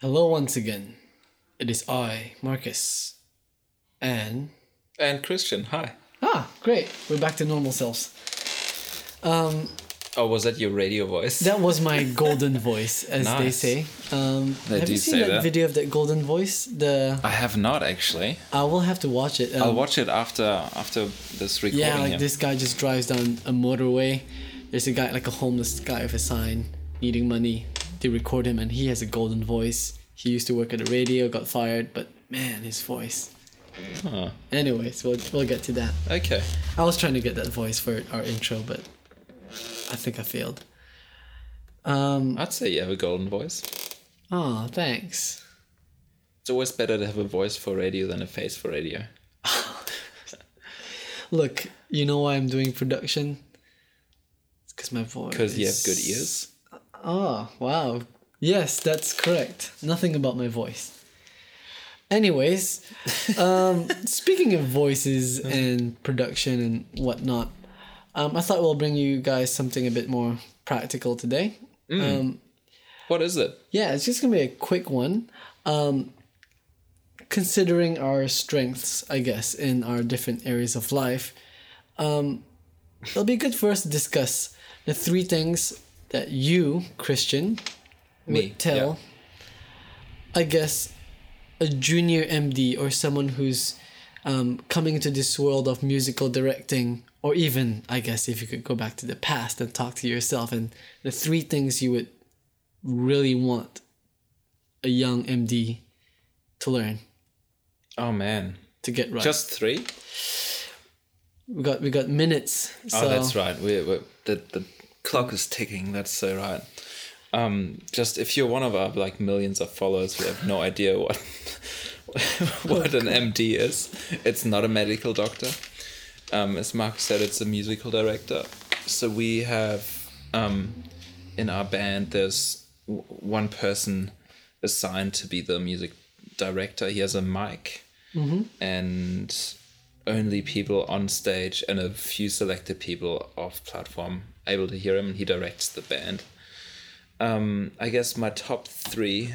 Hello once again. It is I, Marcus. And And Christian, hi. ah, great. We're back to normal selves. Um Oh, was that your radio voice? that was my golden voice as they Nice. say. Um They have do you seen say that, that. video of that golden voice? The I have not actually. I will have to watch it. Um, I'll watch it after after this recording. Yeah, like here. this guy just drives down a motorway. There's a guy, like a homeless guy with a sign, needing money. They record him, and he has a golden voice. He used to work at the radio, got fired, but man, his voice. Huh. Anyways, we'll we'll get to that. Okay. I was trying to get that voice for our intro, but I think I failed. Um. I'd say you have a golden voice. Oh, thanks. It's always better to have a voice for radio than a face for radio. Look, you know why I'm doing production? It's because my voice. Because you have good ears. Oh, wow. Yes, that's correct. Nothing about my voice. Anyways, um, speaking of voices and production and whatnot, um, I thought we'll bring you guys something a bit more practical today. Um, What is it? yeah, it's just gonna be a quick one. Um, considering our strengths, I guess, in our different areas of life, um, it'll be good for us to discuss the three things that you, Christian, would tell, I guess, a junior MD or someone who's um, coming into this world of musical directing, or even, I guess, if you could go back to the past and talk to yourself, and the three things you would really want a young MD to learn Oh man. to get right. Just three? we got we got minutes. So oh, that's right. We we the the clock is ticking. That's so right. Um, just if you're one of our like millions of followers who have no idea what what an MD is, it's not a medical doctor. Um, as Mark said, it's a musical director. So we have um, in our band there's w- one person assigned to be the music director. He has a mic, and only people on stage and a few selected people off platform able to hear him and he directs the band um i guess my top three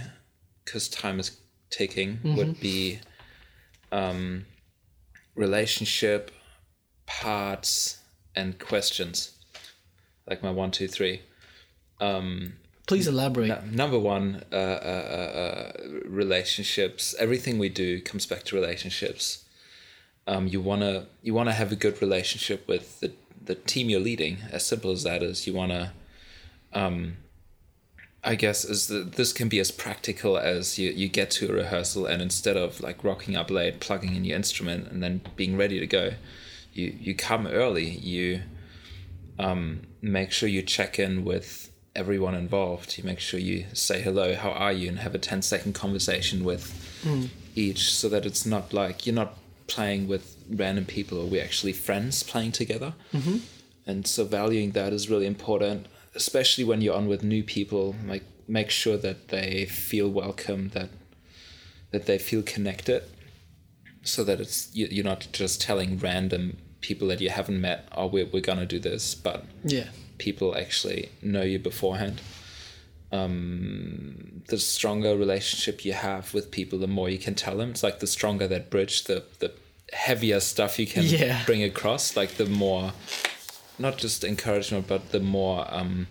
because time is ticking would be um relationship parts and questions like my one two three um please elaborate. no- number one, uh, uh, uh, uh, relationships. Everything we do comes back to relationships. Um, you wanna you wanna have a good relationship with the the team you're leading. As simple as that is, you wanna. Um, I guess is the, this can be as practical as you, you get to a rehearsal and instead of like rocking up late, plugging in your instrument and then being ready to go, you you come early. You um, make sure you check in with everyone involved. You make sure you say hello, how are you, and have a 10 second conversation with each so that it's not like you're not playing with random people or we're actually friends playing together. Mm-hmm. And so valuing that is really important, especially when you're on with new people. Like make sure that they feel welcome, that that they feel connected, so that it's you- you're not just telling random people that you haven't met, oh, we're, we're gonna do this, but yeah. people actually know you beforehand. Um, the stronger relationship you have with people, the more you can tell them. It's like the stronger that bridge, the the heavier stuff you can Yeah. bring across. Like the more, not just encouragement, but the more um,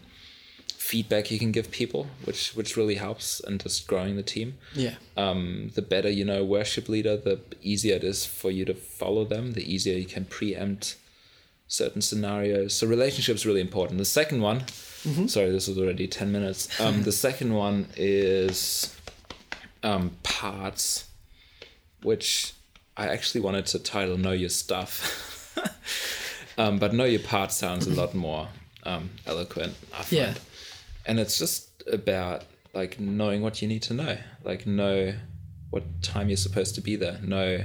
feedback you can give people, which which really helps in just growing the team Yeah. um, the better you know worship leader, the easier it is for you to follow them, the easier you can preempt certain scenarios. So relationships really important. The second one, sorry, this is already ten minutes. Um, the second one is um, parts, which I actually wanted to title "Know Your Stuff," um, but "Know Your Parts" sounds a lot more um, eloquent. I find. Yeah. and it's just about like knowing what you need to know, like know what time you're supposed to be there, know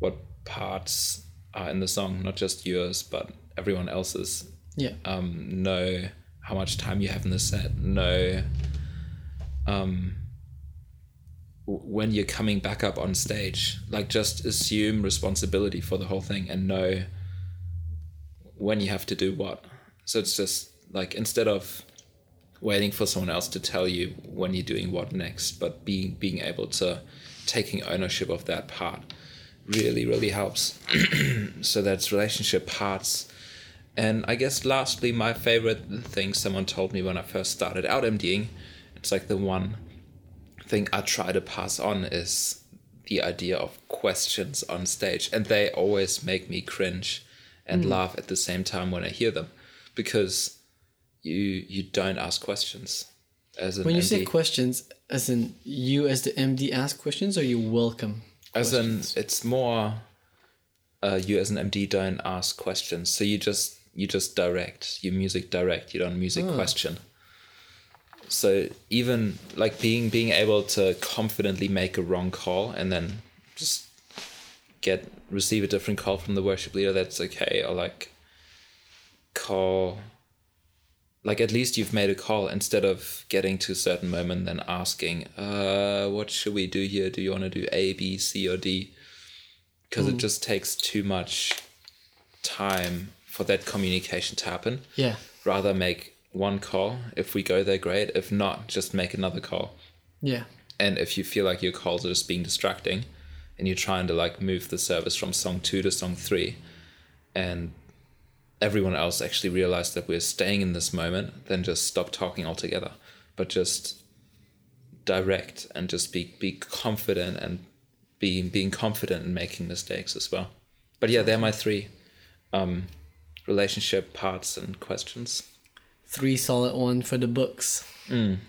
what parts are in the song, not just yours, but everyone else's. Yeah. Um, know how much time you have in the set. Know um, when you're coming back up on stage. Like just assume responsibility for the whole thing and know when you have to do what. So it's just like instead of waiting for someone else to tell you when you're doing what next, but being being able to taking ownership of that part really really helps. so that's relationship parts. And I guess lastly, my favorite thing someone told me when I first started out MDing, it's like the one thing I try to pass on is the idea of questions on stage. And they always make me cringe and mm. laugh at the same time when I hear them. Because you you don't ask questions as an When you MD. say questions, as in you as the MD ask questions, or you welcome? As in, it's more uh, you as an MD don't ask questions, so you just you just direct. You music direct. You don't music question. So even like being being able to confidently make a wrong call and then just get receive a different call from the worship leader, that's okay. Or like call like at least you've made a call. Instead of getting to a certain moment then asking uh what should we do here? Do you want to do a b c or d? Because it just takes too much time for that communication to happen. Yeah. rather make one call. If we go there great. If not just make another call. Yeah. and if you feel like your calls are just being distracting and you're trying to like move the service from song two to song three and everyone else actually realized that we're staying in this moment then just stop talking altogether but just direct and just be be confident and being being confident in making mistakes as well but yeah they're my three um relationship parts and questions Three solid one for the books.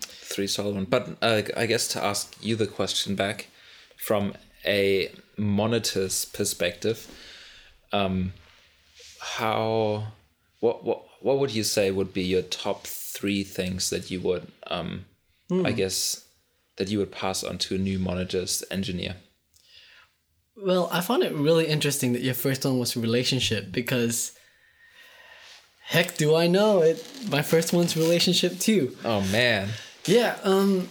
three solid one. But uh, I guess to ask you the question back from a monitor's perspective, um, how what what what would you say would be your top three things that you would um, I guess that you would pass on to a new monitor's engineer? Well, I found it really interesting that your first one was relationship because heck do I know it my first one's relationship too. Oh man, Yeah, um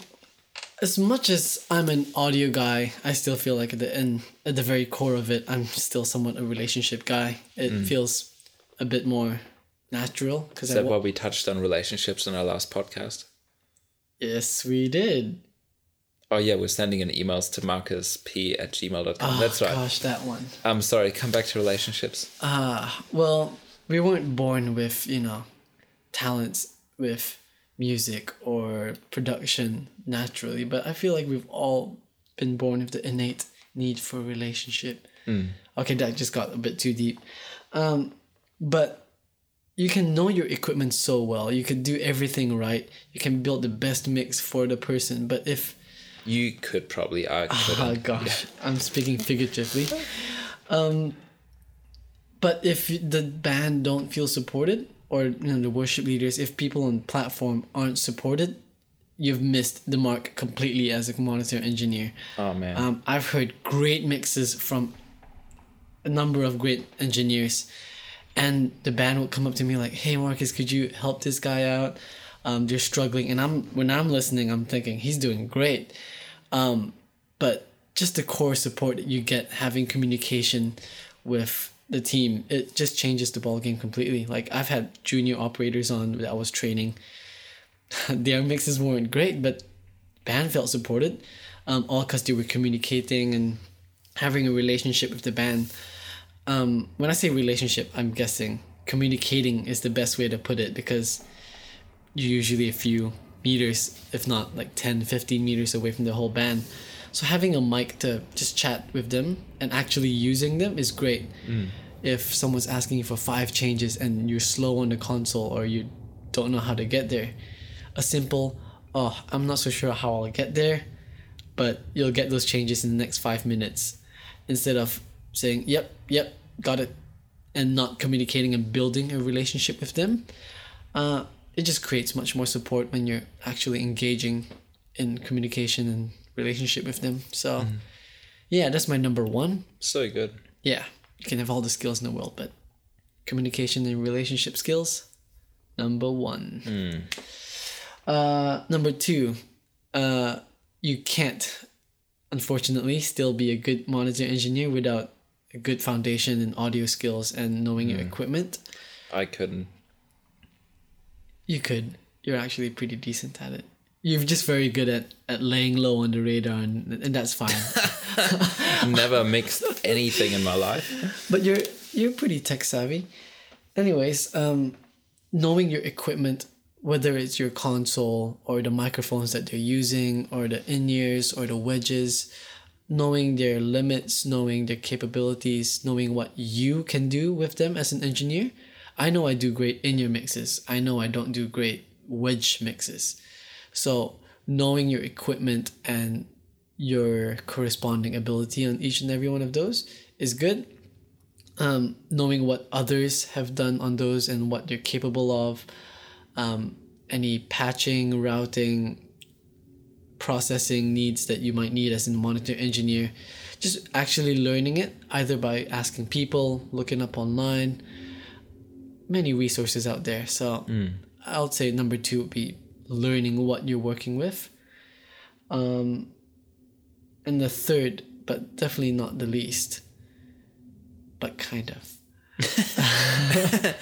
as much as I'm an audio guy, I still feel like at the end at the very core of it, I'm still somewhat a relationship guy. It feels a bit more natural because is that wa- why we touched on relationships in our last podcast? yes we did. Oh yeah, we're sending an emails to Marcus P at gmail.com. Oh, That's right. Gosh, that one. I'm sorry, come back to relationships. Ah, well, we weren't born with, you know, talents with music or production naturally, but I feel like we've all been born with the innate need for a relationship. Okay, that just got a bit too deep. Um, but you can know your equipment so well. You can do everything right. You can build the best mix for the person. But if You could probably Oh couldn't. gosh, I'm speaking figuratively. Um, but if the band don't feel supported, or you know the worship leaders, if people on platform aren't supported, you've missed the mark completely as a monitor engineer. Oh man. Um, I've heard great mixes from a number of great engineers, and the band will come up to me like, "Hey, Marcus, could you help this guy out? Um, they're struggling." And I'm when I'm listening, I'm thinking he's doing great, um, but just the core support that you get having communication with the team, it just changes the ball game completely. Like I've had junior operators on that I was training. Their mixes weren't great, but band felt supported, um, all because they were communicating and having a relationship with the band. Um, when I say relationship, I'm guessing communicating is the best way to put it because you're usually a few meters, if not like 10, 15 meters away from the whole band. So having a mic to just chat with them and actually using them is great. If someone's asking you for five changes and you're slow on the console or you don't know how to get there, a simple, oh, I'm not so sure how I'll get there, but you'll get those changes in the next five minutes instead of saying, yep, yep, got it, and not communicating and building a relationship with them. Uh, it just creates much more support when you're actually engaging in communication and relationship with them. So, yeah, that's my number one. so good. Yeah, you can have all the skills in the world, but communication and relationship skills, number one. Uh, number two, uh, you can't, unfortunately, still be a good monitor engineer without a good foundation in audio skills and knowing your equipment. I couldn't. You could. you're actually pretty decent at it. You're just very good at, at laying low on the radar, and, and that's fine. Never mixed anything in my life. but you're you're pretty tech savvy. Anyways, um, knowing your equipment, whether it's your console or the microphones that they're using, or the in ears or the wedges, knowing their limits, knowing their capabilities, knowing what you can do with them as an engineer. I know I do great in ear mixes. I know I don't do great wedge mixes. So knowing your equipment and your corresponding ability on each and every one of those is good. Um, knowing what others have done on those and what they're capable of, um, any patching, routing, processing needs that you might need as a monitor engineer, just actually learning it either by asking people, looking up online, many resources out there. So I would say number two would be learning what you're working with. Um, and the third, but definitely not the least, but kind of.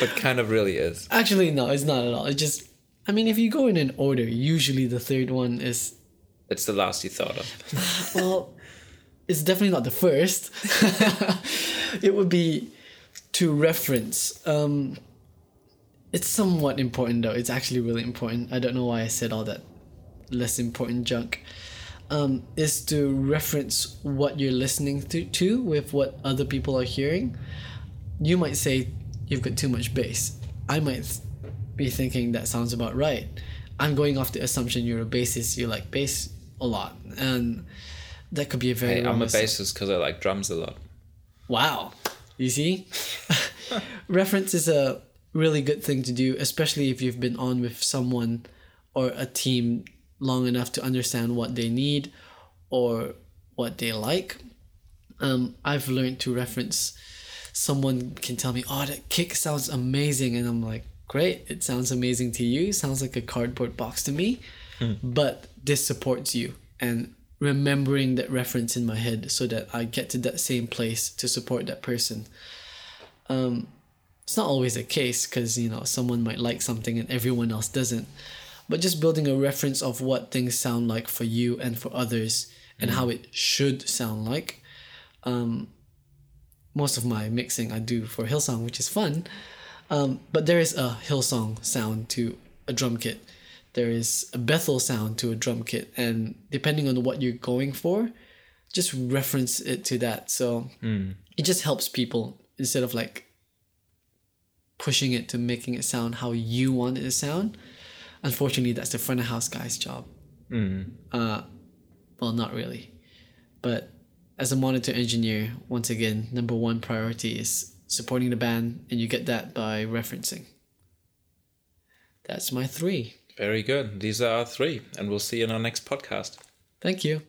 But kind of really is. Actually, no, it's not at all. It just, I mean, if you go in an order, usually the third one is, It's the last you thought of. well, it's definitely not the first. it would be to reference. Um, it's somewhat important though. It's actually really important. I don't know why I said all that less important junk. Um, is to reference what you're listening to, to with what other people are hearing. You might say you've got too much bass. I might be thinking that sounds about right. I'm going off the assumption you're a bassist. You like bass a lot, and that could be a very. Hey, I'm a bassist because I like drums a lot. Wow. You see? Reference is a really good thing to do, especially if you've been on with someone or a team long enough to understand what they need or what they like. Um, I've learned to reference someone can tell me, oh, that kick sounds amazing. And I'm like, great, it sounds amazing to you. Sounds like a cardboard box to me. But this supports you. And remembering that reference in my head so that I get to that same place to support that person. Um, it's not always the case because you know someone might like something and everyone else doesn't, but just building a reference of what things sound like for you and for others and how it should sound like. Um, most of my mixing I do for Hillsong, which is fun. Um, but there is a Hillsong sound to a drum kit. There is a Bethel sound to a drum kit, and depending on what you're going for, just reference it to that. So it just helps people instead of like pushing it to making it sound how you want it to sound. Unfortunately, that's the front of house guy's job. Uh, well, not really, but as a monitor engineer, once again, number one priority is supporting the band, and you get that by referencing. That's my three. Very good. These are our three, and we'll see you in our next podcast. Thank you.